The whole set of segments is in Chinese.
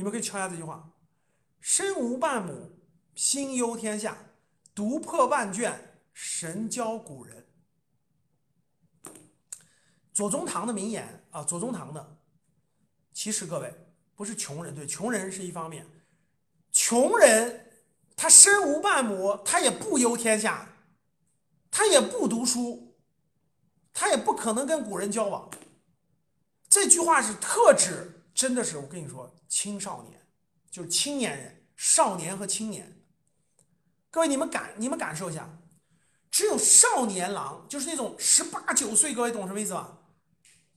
你们可以敲一下这句话：身无半亩，心忧天下；读破万卷，神教古人。左宗棠的名言啊，左宗棠的。其实各位不是穷人，对，穷人是一方面，穷人他身无半亩，他也不忧天下，他也不读书，他也不可能跟古人交往。这句话是特指，真的是我跟你说，青少年就是青年人，少年和青年。各位你们感你们感受一下，只有少年郎，就是那种十八九岁，各位懂什么意思吧？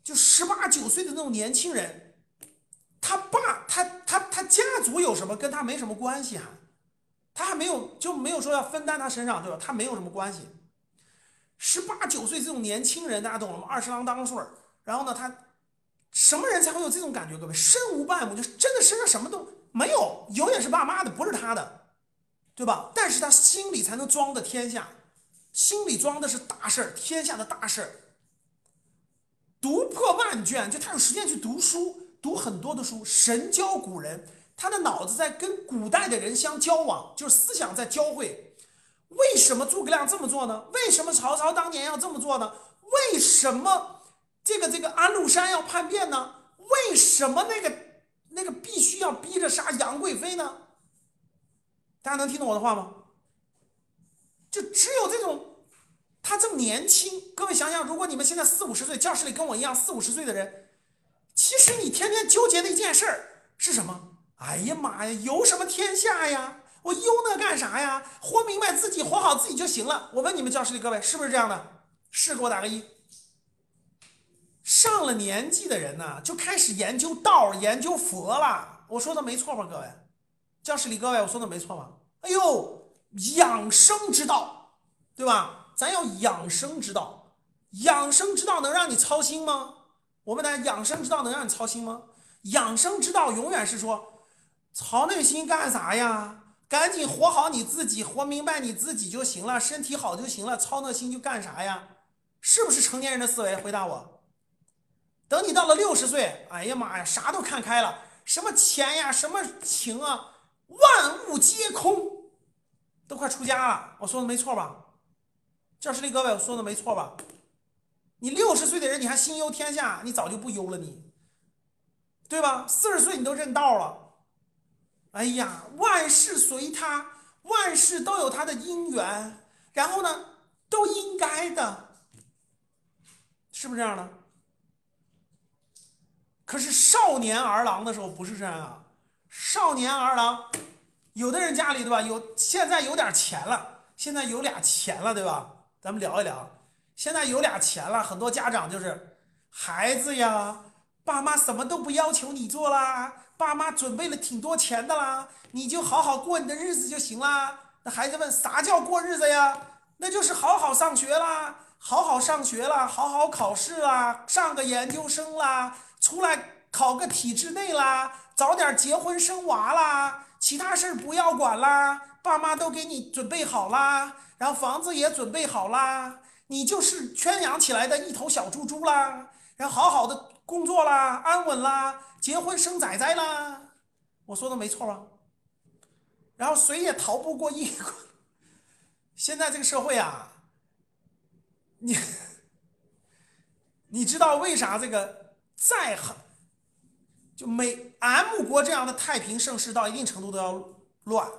就十八九岁的那种年轻人，他爸他他他家族有什么跟他没什么关系啊？他还没有就没有说要分担他身上，对吧？他没有什么关系。十八九岁这种年轻人，大家懂了吗？二十郎当岁，然后呢，他什么人才会有这种感觉？各位，身无半亩，就是真的身上什么都没有，有也是爸妈的，不是他的，对吧？但是他心里才能装的天下，心里装的是大事儿，天下的大事儿。读破万卷，就他有时间去读书，读很多的书，神教古人，他的脑子在跟古代的人相交往，就是思想在交汇。为什么诸葛亮这么做呢？为什么曹操当年要这么做呢？为什么这个这个安禄山要叛变呢？为什么那个那个必须要逼着杀杨贵妃呢？大家能听懂我的话吗？就只有这种。他这么年轻，各位想想，如果你们现在四五十岁，教室里跟我一样四五十岁的人，其实你天天纠结的一件事儿是什么？哎呀妈呀，有什么天下呀？我忧那干啥呀？活明白自己，活好自己就行了。我问你们教室里各位，是不是这样的？是，给我打个一。上了年纪的人呢，就开始研究道、研究佛了。我说的没错吧，各位？教室里各位，我说的没错吧？哎呦，养生之道，对吧？咱要养生之道，养生之道能让你操心吗？我问大家，养生之道能让你操心吗？养生之道永远是说，操那心干啥呀？赶紧活好你自己，活明白你自己就行了，身体好就行了，操那心就干啥呀？是不是成年人的思维？回答我。等你到了六十岁，哎呀妈呀，啥都看开了，什么钱呀，什么情啊，万物皆空，都快出家了。我说的没错吧？教室里各位，我说的没错吧？你六十岁的人，你还心忧天下，你早就不忧了，你，对吧？四十岁你都认道了。哎呀，万事随他，万事都有他的因缘，然后呢，都应该的，是不是这样的？可是少年儿郎的时候不是这样啊。少年儿郎，有的人家里对吧？有现在有点钱了，现在有俩钱了，对吧？咱们聊一聊，现在有俩钱了，很多家长就是孩子呀，爸妈什么都不要求你做啦，爸妈准备了挺多钱的啦，你就好好过你的日子就行啦。那孩子问啥叫过日子呀？那就是好好上学啦，好好上学啦，好好考试啦，上个研究生啦，出来考个体制内啦，早点结婚生娃啦，其他事儿不要管啦，爸妈都给你准备好啦。然后房子也准备好啦，你就是圈养起来的一头小猪猪啦。然后好好的工作啦，安稳啦，结婚生崽崽啦。我说的没错吧？然后谁也逃不过一。现在这个社会啊，你 你知道为啥这个再狠，就美 M 国这样的太平盛世到一定程度都要乱？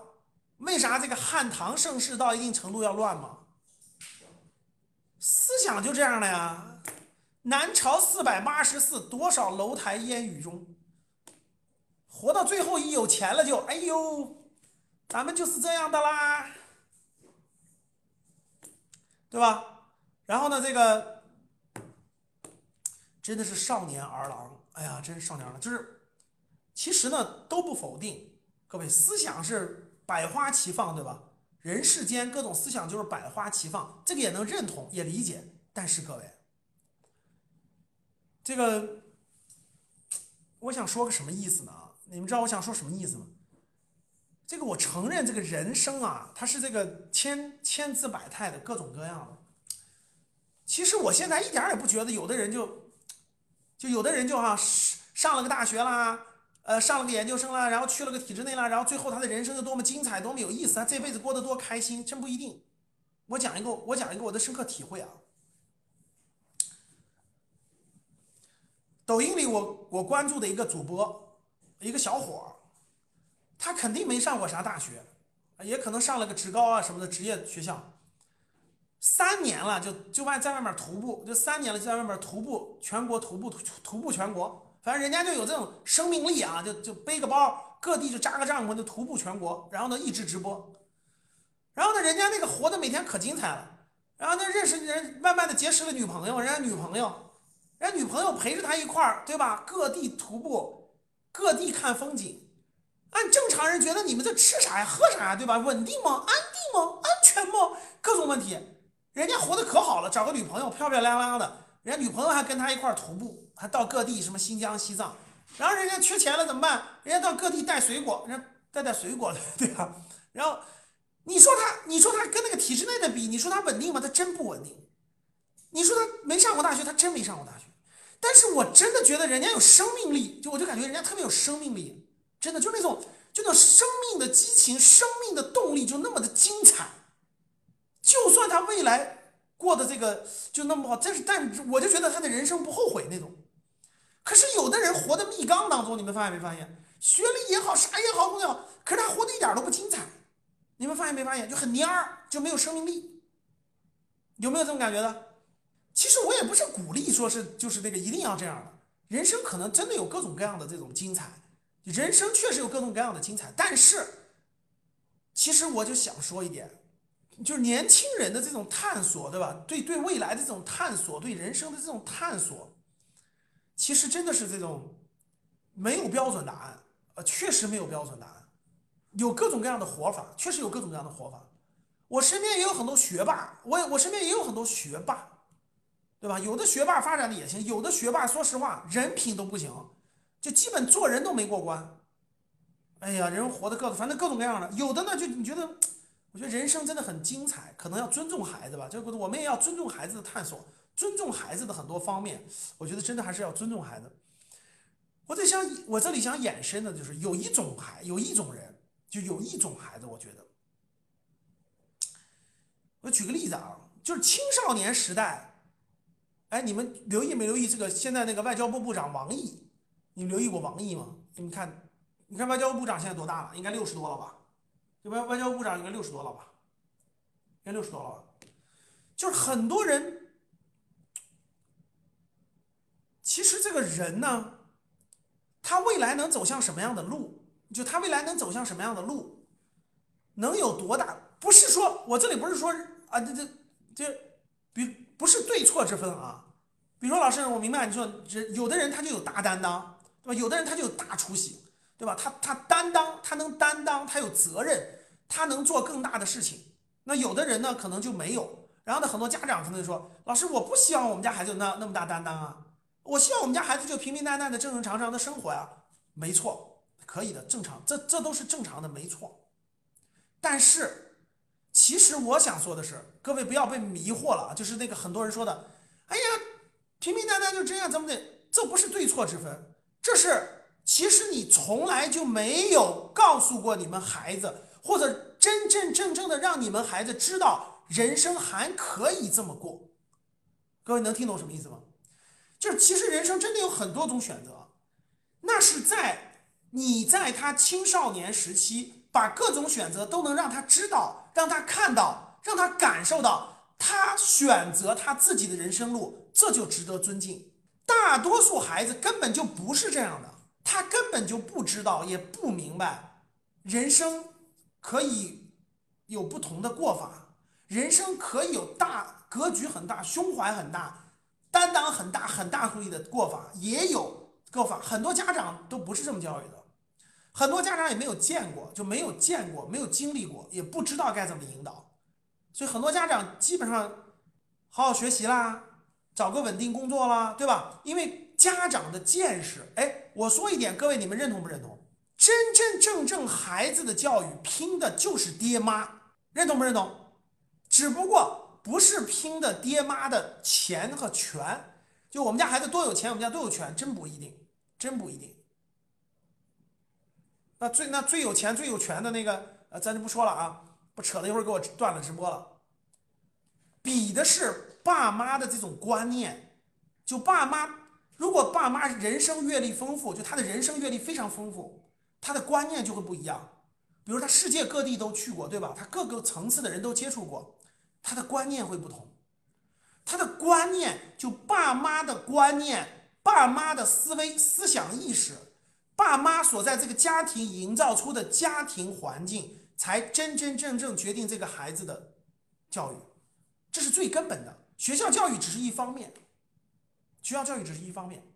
为啥这个汉唐盛世到一定程度要乱吗？思想就这样的呀。南朝四百八十寺，多少楼台烟雨中。活到最后一有钱了就，哎呦，咱们就是这样的啦，对吧？然后呢，这个真的是少年儿郎，哎呀，真是少年儿郎。就是，其实呢都不否定，各位思想是。百花齐放，对吧？人世间各种思想就是百花齐放，这个也能认同，也理解。但是各位，这个我想说个什么意思呢？你们知道我想说什么意思吗？这个我承认，这个人生啊，它是这个千千姿百态的，各种各样的。其实我现在一点也不觉得，有的人就就有的人就哈上了个大学啦，呃，上了个研究生啦，然后去了个体制内了，然后最后他的人生有多么精彩，多么有意思，他这辈子过得多开心，真不一定。我讲一个，我讲一个我的深刻体会啊。抖音里我我关注的一个主播，一个小伙儿，他肯定没上过啥大学，也可能上了个职高啊什么的职业学校。三年了，就就外在外面徒步，就三年了就在外面徒步全国徒步徒步全国，反正人家就有这种生命力啊，就就背个包，各地就扎个帐篷就徒步全国，然后呢一直直播，然后呢人家那个活的每天可精彩了，然后呢认识人，慢慢的结识了女朋友，人家女朋友，人家女朋友陪着他一块儿，对吧？各地徒步，各地看风景，按正常人觉得你们这吃啥呀，喝啥呀，对吧？稳定吗？安定吗？安全吗？各种问题。人家活得可好了，找个女朋友漂漂亮亮的，人家女朋友还跟他一块徒步，还到各地什么新疆、西藏，然后人家缺钱了怎么办？人家到各地带水果，人家带带水果的，对吧？然后你说他，你说他跟那个体制内的比，你说他稳定吗？他真不稳定。你说他没上过大学，他真没上过大学。但是我真的觉得人家有生命力，就我就感觉人家特别有生命力，真的就那种就那种生命的激情、生命的动力就那么的精彩。就算他未来过的这个就那么好，但是但我就觉得他的人生不后悔那种。可是有的人活在蜜缸当中，你们发现没发现？学历也好，啥也好，重要，可是他活的一点都不精彩。你们发现没发现？就很蔫儿，就没有生命力。有没有这种感觉的？其实我也不是鼓励说是就是那个一定要这样的。人生可能真的有各种各样的这种精彩，人生确实有各种各样的精彩。但是，其实我就想说一点。就是年轻人的这种探索，对吧？对对未来的这种探索，对人生的这种探索，其实真的是这种没有标准答案，呃，确实没有标准答案，有各种各样的活法，确实有各种各样的活法。我身边也有很多学霸，我我身边也有很多学霸，对吧？有的学霸发展的也行，有的学霸说实话人品都不行，就基本做人都没过关。哎呀，人活的各，反正各种各样的，有的呢就你觉得。我觉得人生真的很精彩，可能要尊重孩子吧。就我们也要尊重孩子的探索，尊重孩子的很多方面。我觉得真的还是要尊重孩子。我在想，我这里想衍生的就是有一种孩，有一种人，就有一种孩子。我觉得，我举个例子啊，就是青少年时代，哎，你们留意没留意这个现在那个外交部部长王毅？你留意过王毅吗？你看，你看外交部长现在多大了？应该六十多了吧？外外交部长应该六十多了吧？应该六十多了吧？就是很多人，其实这个人呢，他未来能走向什么样的路？就他未来能走向什么样的路？能有多大？不是说我这里不是说啊，这这这，比不是对错之分啊。比如说老师，我明白你说，人有的人他就有大担当，对吧？有的人他就有大出息。对吧？他他担当，他能担当，他有责任，他能做更大的事情。那有的人呢，可能就没有。然后呢，很多家长可能就说：“老师，我不希望我们家孩子那那么大担当啊，我希望我们家孩子就平平淡淡的、正正常常的生活呀。”没错，可以的，正常，这这都是正常的，没错。但是，其实我想说的是，各位不要被迷惑了，就是那个很多人说的：“哎呀，平平淡淡就这样，怎么的？”这不是对错之分，这是。其实你从来就没有告诉过你们孩子，或者真真正正的让你们孩子知道人生还可以这么过。各位能听懂什么意思吗？就是其实人生真的有很多种选择，那是在你在他青少年时期，把各种选择都能让他知道，让他看到，让他感受到，他选择他自己的人生路，这就值得尊敬。大多数孩子根本就不是这样的。他根本就不知道，也不明白，人生可以有不同的过法，人生可以有大格局很大、胸怀很大、担当很大、很大力的过法，也有过法。很多家长都不是这么教育的，很多家长也没有见过，就没有见过，没有经历过，也不知道该怎么引导。所以很多家长基本上好好学习啦，找个稳定工作啦，对吧？因为。家长的见识，哎，我说一点，各位你们认同不认同？真真正正孩子的教育拼的就是爹妈，认同不认同？只不过不是拼的爹妈的钱和权，就我们家孩子多有钱，我们家多有权，真不一定，真不一定。那最那最有钱最有权的那个，呃，咱就不说了啊，不扯了，一会儿给我断了直播了。比的是爸妈的这种观念，就爸妈如果爸妈人生阅历丰富，就他的人生阅历非常丰富，他的观念就会不一样。比如他世界各地都去过，对吧？他各个层次的人都接触过，他的观念会不同。他的观念就爸妈的观念，爸妈的思维思想意识，爸妈所在这个家庭营造出的家庭环境，才真真正正决定这个孩子的教育，这是最根本的。学校教育只是一方面，学校教育只是一方面。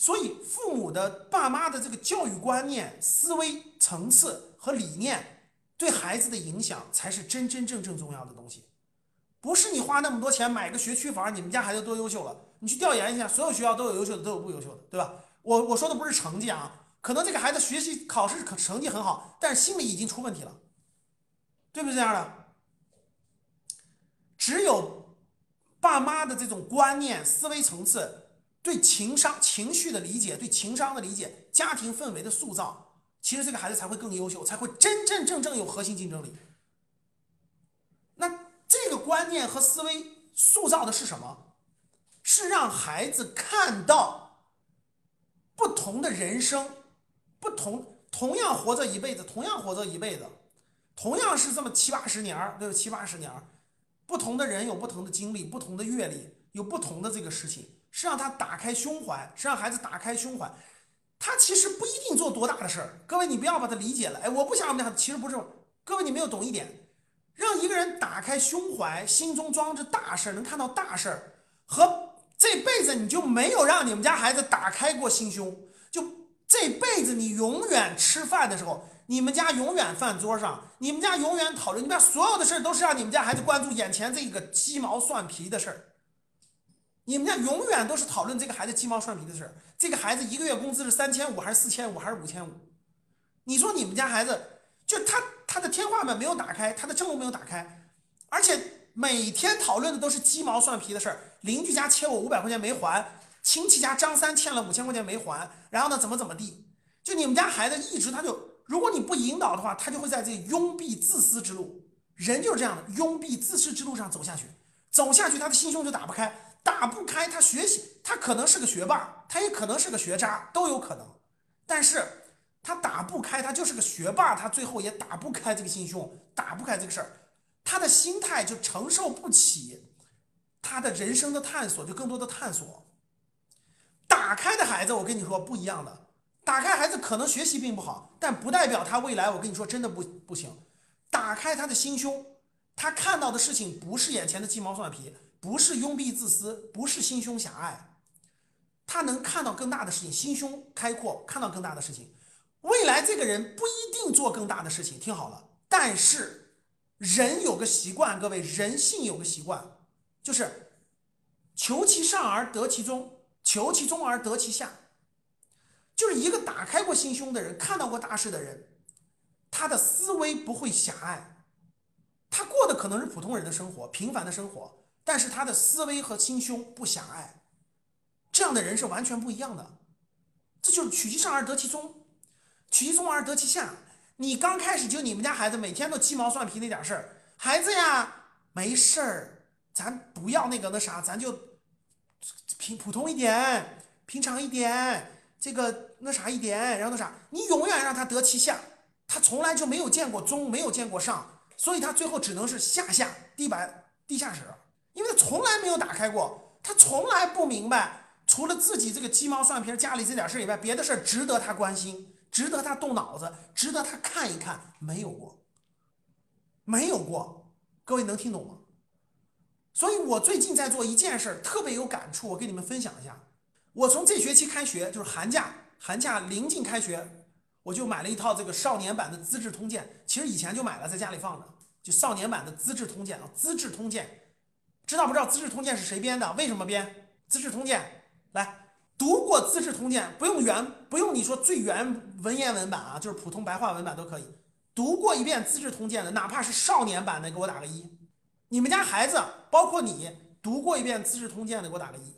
所以，父母的、爸妈的这个教育观念、思维层次和理念，对孩子的影响，才是真真正正重要的东西。不是你花那么多钱买个学区房，你们家孩子多优秀了？你去调研一下，所有学校都有优秀的，都有不优秀的，对吧？我我说的不是成绩啊，可能这个孩子学习考试可成绩很好，但是心理已经出问题了，对不对？这样的，只有爸妈的这种观念、思维层次。对情商、情绪的理解，对情商的理解，家庭氛围的塑造，其实这个孩子才会更优秀，才会真真正正有核心竞争力。那这个观念和思维塑造的是什么？是让孩子看到不同的人生，不同同样活着一辈子，同样活着一辈子，同样是这么七八十年儿，对吧？七八十年儿，不同的人有不同的经历，不同的阅历，有不同的这个事情。是让他打开胸怀，是让孩子打开胸怀。他其实不一定做多大的事儿，各位你不要把它理解了。哎，我不想让我们家其实不是。各位你没有懂一点，让一个人打开胸怀，心中装着大事儿，能看到大事儿，和这辈子你就没有让你们家孩子打开过心胸，就这辈子你永远吃饭的时候，你们家永远饭桌上，你们家永远讨论，你们家所有的事儿都是让你们家孩子关注眼前这个鸡毛蒜皮的事儿。你们家永远都是讨论这个孩子鸡毛蒜皮的事儿。这个孩子一个月工资是三千五还是四千五还是五千五？你说你们家孩子就他他的天花板没有打开，他的正路没有打开，而且每天讨论的都是鸡毛蒜皮的事儿。邻居家欠我五百块钱没还，亲戚家张三欠了五千块钱没还，然后呢怎么怎么地？就你们家孩子一直他就，如果你不引导的话，他就会在这拥蔽自私之路。人就是这样的，拥蔽自私之路上走下去，走下去他的心胸就打不开。打不开，他学习，他可能是个学霸，他也可能是个学渣，都有可能。但是，他打不开，他就是个学霸，他最后也打不开这个心胸，打不开这个事儿，他的心态就承受不起他的人生的探索，就更多的探索。打开的孩子，我跟你说不一样的，打开孩子可能学习并不好，但不代表他未来，我跟你说真的不不行。打开他的心胸，他看到的事情不是眼前的鸡毛蒜皮。不是拥蔽自私，不是心胸狭隘，他能看到更大的事情，心胸开阔，看到更大的事情。未来这个人不一定做更大的事情，听好了。但是人有个习惯，各位人性有个习惯，就是求其上而得其中，求其中而得其下。就是一个打开过心胸的人，看到过大事的人，他的思维不会狭隘，他过的可能是普通人的生活，平凡的生活。但是他的思维和心胸不狭隘，这样的人是完全不一样的。这就是取其上而得其中，取其中而得其下。你刚开始就你们家孩子每天都鸡毛蒜皮那点事儿，孩子呀，没事儿，咱不要那个那啥，咱就平普通一点，平常一点，这个那啥一点，然后那啥，你永远让他得其下，他从来就没有见过中，没有见过上，所以他最后只能是下下地板地下室。因为从来没有打开过，他从来不明白，除了自己这个鸡毛蒜皮家里这点事以外，别的事值得他关心，值得他动脑子，值得他看一看，没有过，没有过，各位能听懂吗？所以我最近在做一件事，特别有感触，我跟你们分享一下。我从这学期开学，就是寒假，寒假临近开学，我就买了一套这个少年版的《资治通鉴》，其实以前就买了，在家里放着，就少年版的《资治通鉴》啊，《资治通鉴》。知道不知道《资治通鉴》是谁编的？为什么编《资治通鉴》？来读过《资治通鉴》，不用原，不用你说最原文言文版啊，就是普通白话文版都可以。读过一遍《资治通鉴》的，哪怕是少年版的，给我打个一。你们家孩子，包括你，读过一遍《资治通鉴》的，给我打个一。《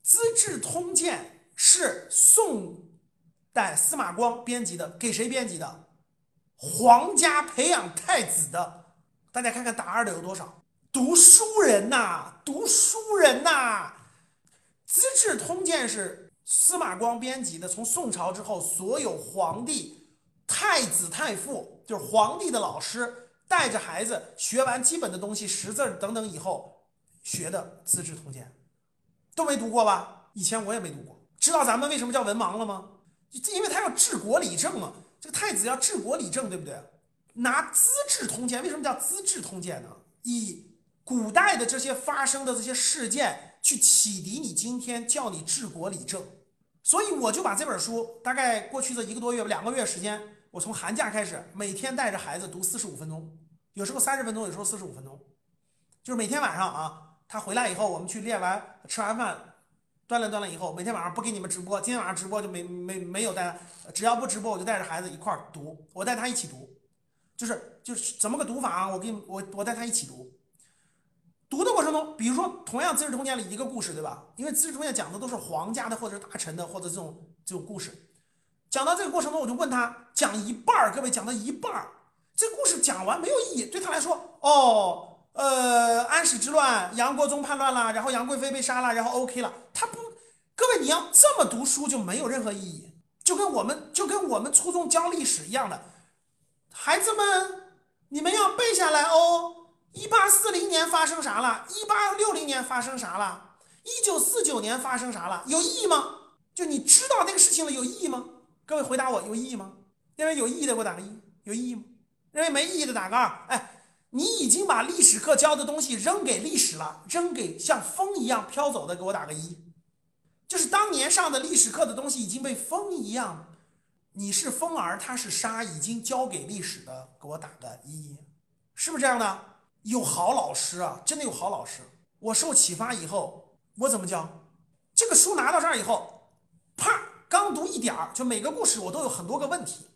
资治通鉴》是宋代司马光编辑的，给谁编辑的？皇家培养太子的。大家看看打二的有多少？读书人呐，读书人呐，《资治通鉴》是司马光编辑的。从宋朝之后，所有皇帝、太子、太傅，就是皇帝的老师，带着孩子学完基本的东西，识字等等以后，学的《资治通鉴》，都没读过吧？以前我也没读过。知道咱们为什么叫文盲了吗？因为他要治国理政嘛。这个太子要治国理政，对不对？拿《资治通鉴》，为什么叫《资治通鉴》呢？以古代的这些发生的这些事件，去启迪你今天叫你治国理政，所以我就把这本书，大概过去的一个多月、两个月时间，我从寒假开始，每天带着孩子读四十五分钟，有时候三十分钟，有时候四十五分钟，就是每天晚上啊，他回来以后，我们去练完、吃完饭，锻炼锻炼以后，每天晚上不给你们直播，今天晚上直播就没没没有带，只要不直播，我就带着孩子一块儿读，我带他一起读，就是就是怎么个读法啊？我给你我我带他一起读。读的过程中，比如说同样《资治通鉴》里一个故事，对吧？因为《资治通鉴》讲的都是皇家的或者是大臣的或者这种这种故事。讲到这个过程中，我就问他讲一半儿，各位讲到一半儿，这故事讲完没有意义，对他来说，哦，呃，安史之乱，杨国忠叛乱了，然后杨贵妃被杀了，然后 OK 了。他不，各位你要这么读书就没有任何意义，就跟我们就跟我们初中教历史一样的，孩子们，你们要背下来哦。一八四零年发生啥了？一八六零年发生啥了？一九四九年发生啥了？有意义吗？就你知道那个事情了，有意义吗？各位回答我，有意义吗？认为有意义的给我打个一，有意义吗？认为没意义的打个二。哎，你已经把历史课教的东西扔给历史了，扔给像风一样飘走的，给我打个一。就是当年上的历史课的东西已经被风一样，你是风儿，他是沙，已经交给历史的，给我打个一，是不是这样的？有好老师啊，真的有好老师。我受启发以后，我怎么教？这个书拿到这儿以后，啪，刚读一点儿，就每个故事我都有很多个问题，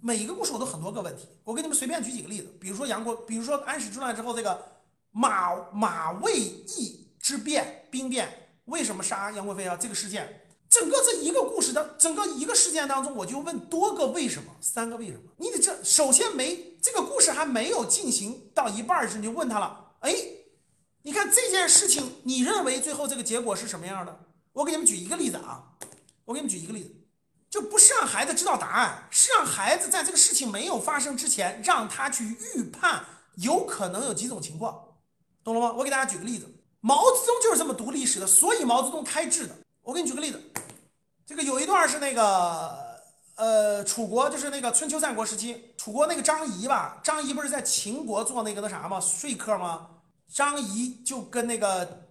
每一个故事我都很多个问题。我给你们随便举几个例子，比如说杨国，比如说安史之乱之后这个马马魏义之变兵变，为什么杀杨贵妃啊？这个事件。整个这一个故事的整个一个事件当中，我就问多个为什么，三个为什么？你得这首先没这个故事还没有进行到一半时，你就问他了。哎，你看这件事情，你认为最后这个结果是什么样的？我给你们举一个例子啊，我给你们举一个例子，就不是让孩子知道答案，是让孩子在这个事情没有发生之前，让他去预判有可能有几种情况，懂了吗？我给大家举个例子，毛泽东就是这么读历史的，所以毛泽东开智的。我给你举个例子。这个有一段是那个，呃，楚国就是那个春秋战国时期，楚国那个张仪吧，张仪不是在秦国做那个那啥吗？说客吗？张仪就跟那个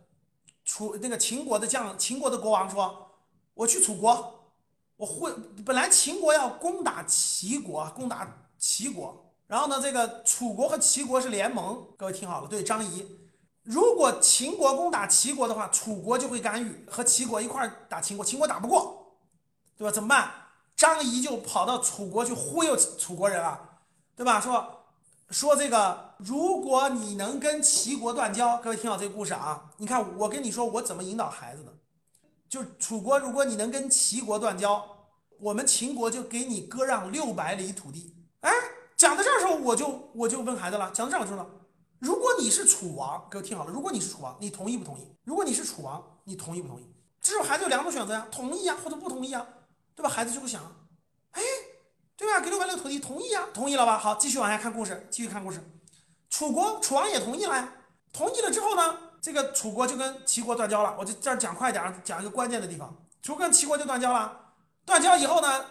楚那个秦国的将，秦国的国王说：“我去楚国，我会本来秦国要攻打齐国，攻打齐国，然后呢，这个楚国和齐国是联盟。各位听好了，对张仪，如果秦国攻打齐国的话，楚国就会干预，和齐国一块打秦国，秦国打不过。”对吧？怎么办？张仪就跑到楚国去忽悠楚国人啊，对吧？说说这个，如果你能跟齐国断交，各位听好这个故事啊！你看我跟你说，我怎么引导孩子的？就楚国，如果你能跟齐国断交，我们秦国就给你割让六百里土地。哎，讲到这儿的时候，我就我就问孩子了，讲到这儿的时候呢，如果你是楚王，各位听好了，如果你是楚王，你同意不同意？如果你是楚王，你同意不同意？这时候孩子有两种选择呀，同意呀，或者不同意啊。对吧？孩子就会想，哎，对吧？给六百六土地，同意啊，同意了吧？好，继续往下看故事，继续看故事。楚国楚王也同意了呀，同意了之后呢，这个楚国就跟齐国断交了。我就这儿讲快点，讲一个关键的地方。楚跟齐国就断交了，断交以后呢，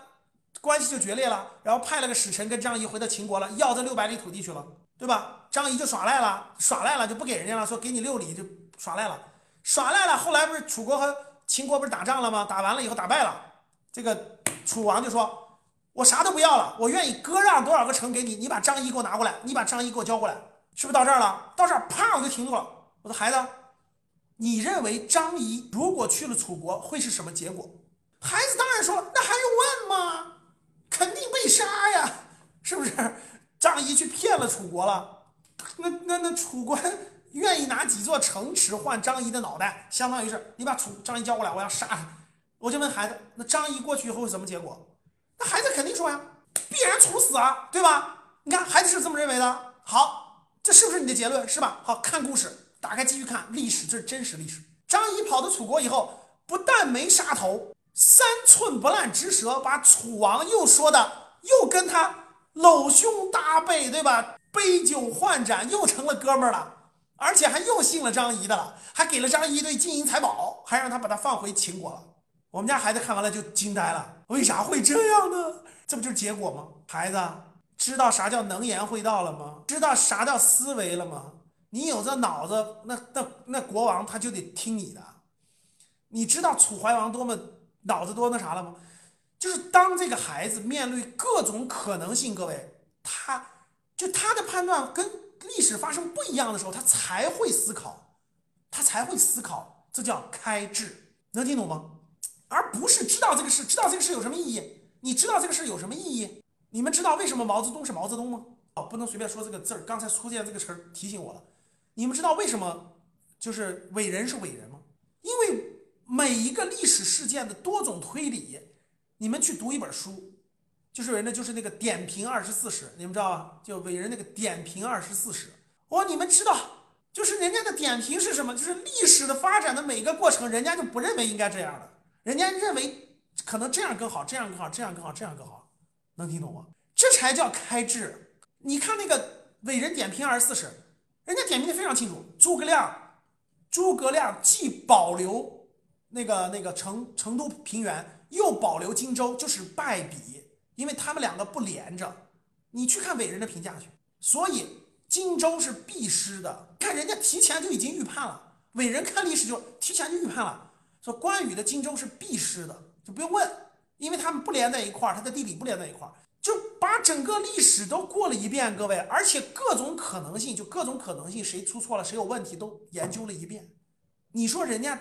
关系就决裂了。然后派了个使臣跟张仪回到秦国了，要这六百里土地去了，对吧？张仪就耍赖了，耍赖了就不给人家了，说给你六里就耍赖了，耍赖了。后来不是楚国和秦国不是打仗了吗？打完了以后打败了。这个楚王就说：“我啥都不要了，我愿意割让多少个城给你，你把张仪给我拿过来，你把张仪给我交过来，是不是到这儿了？到这儿，啪，我就停住了。我说孩子，你认为张仪如果去了楚国会是什么结果？孩子当然说，那还用问吗？肯定被杀呀，是不是？张仪去骗了楚国了，那那那楚国愿意拿几座城池换张仪的脑袋，相当于是你把楚张仪交过来，我要杀他。”我就问孩子，那张仪过去以后是什么结果？那孩子肯定说呀，必然处死啊，对吧？你看孩子是这么认为的。好，这是不是你的结论？是吧？好看故事，打开继续看历史，这是真实历史。张仪跑到楚国以后，不但没杀头，三寸不烂之舌把楚王又说的又跟他搂胸搭背，对吧？杯酒换盏，又成了哥们儿了。而且还又信了张仪的了，还给了张仪一堆金银财宝，还让他把他放回秦国了。我们家孩子看完了就惊呆了，为啥会这样呢？这不就是结果吗？孩子知道啥叫能言会道了吗？知道啥叫思维了吗？你有这脑子，那那那国王他就得听你的。你知道楚怀王多么脑子多那啥了吗？就是当这个孩子面对各种可能性，各位，他就他的判断跟。历史发生不一样的时候，他才会思考，他才会思考，这叫开智，能听懂吗？而不是知道这个事，知道这个事有什么意义？你知道这个事有什么意义？你们知道为什么毛泽东是毛泽东吗？哦，不能随便说这个字儿。刚才出现这个词儿提醒我了。你们知道为什么就是伟人是伟人吗？因为每一个历史事件的多种推理，你们去读一本书。就是人呢，就是那个点评二十四史，你们知道吧？就伟人那个点评二十四史。哦，你们知道，就是人家的点评是什么？就是历史的发展的每个过程，人家就不认为应该这样的，人家认为可能这样更好，这样更好，这样更好，这样更好，能听懂吗？这才叫开智。你看那个伟人点评二十四史，人家点评的非常清楚。诸葛亮，诸葛亮既保留那个那个成成都平原，又保留荆州，就是败笔。因为他们两个不连着，你去看伟人的评价去。所以荆州是必失的，看人家提前就已经预判了。伟人看历史就提前就预判了，说关羽的荆州是必失的，就不用问，因为他们不连在一块儿，他的地理不连在一块儿，就把整个历史都过了一遍，各位，而且各种可能性，就各种可能性，谁出错了，谁有问题都研究了一遍。你说人家，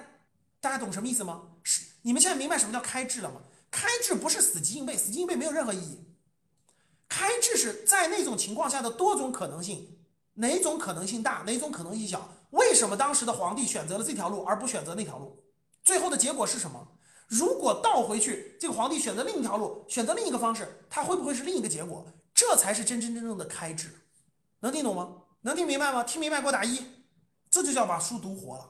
大家懂什么意思吗？是你们现在明白什么叫开智了吗？开智不是死记硬背，死记硬背没有任何意义。开智是在那种情况下的多种可能性，哪种可能性大，哪种可能性小？为什么当时的皇帝选择了这条路而不选择那条路？最后的结果是什么？如果倒回去，这个皇帝选择另一条路，选择另一个方式，他会不会是另一个结果？这才是真真正正的开智。能听懂吗？能听明白吗？听明白给我打一，这就叫把书读活了。